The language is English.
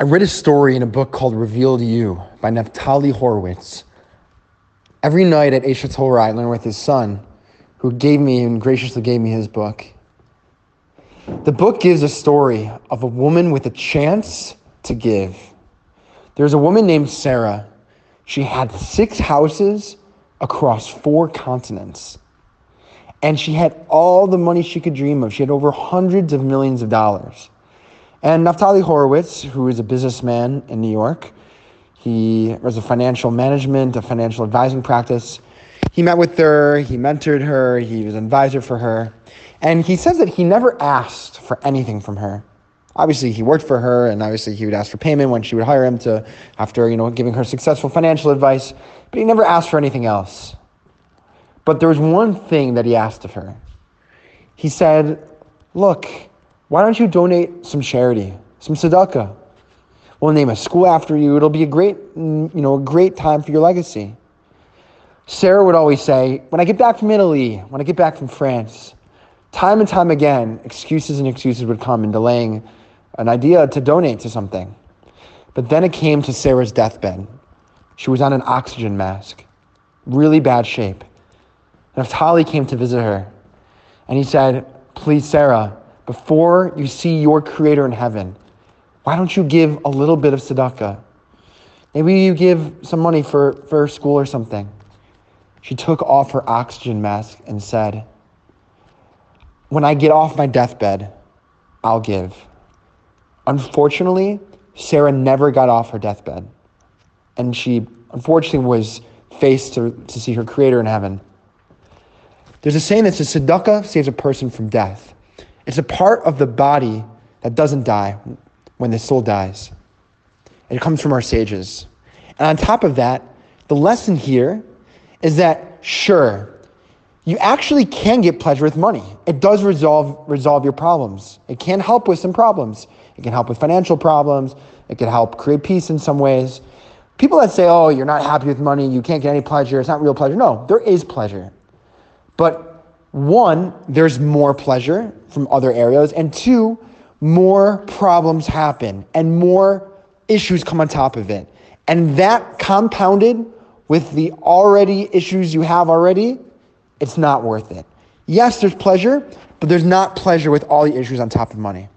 I read a story in a book called Reveal to You by Naftali Horowitz. Every night at Aish Torah, I learn with his son, who gave me and graciously gave me his book. The book gives a story of a woman with a chance to give. There's a woman named Sarah. She had six houses across four continents. And she had all the money she could dream of. She had over hundreds of millions of dollars. And Naftali Horowitz, who is a businessman in New York, he was a financial management, a financial advising practice. He met with her, he mentored her, he was an advisor for her. And he says that he never asked for anything from her. Obviously, he worked for her, and obviously, he would ask for payment when she would hire him to, after you know, giving her successful financial advice. But he never asked for anything else. But there was one thing that he asked of her. He said, "Look, why don't you donate some charity, some tzedakah? We'll name a school after you. It'll be a great, mm, you know, a great time for your legacy." Sarah would always say, "When I get back from Italy, when I get back from France." Time and time again, excuses and excuses would come in delaying an idea to donate to something. But then it came to Sarah's deathbed. She was on an oxygen mask, really bad shape. Naftali came to visit her, and he said, Please, Sarah, before you see your Creator in heaven, why don't you give a little bit of tzedakah? Maybe you give some money for, for school or something. She took off her oxygen mask and said, when I get off my deathbed, I'll give. Unfortunately, Sarah never got off her deathbed. And she, unfortunately, was faced to, to see her creator in heaven. There's a saying that says tzedakah saves a person from death. It's a part of the body that doesn't die when the soul dies. It comes from our sages. And on top of that, the lesson here is that, sure, you actually can get pleasure with money. It does resolve, resolve your problems. It can help with some problems. It can help with financial problems. It can help create peace in some ways. People that say, oh, you're not happy with money, you can't get any pleasure, it's not real pleasure. No, there is pleasure. But one, there's more pleasure from other areas. And two, more problems happen and more issues come on top of it. And that compounded with the already issues you have already it's not worth it. Yes, there's pleasure, but there's not pleasure with all the issues on top of money.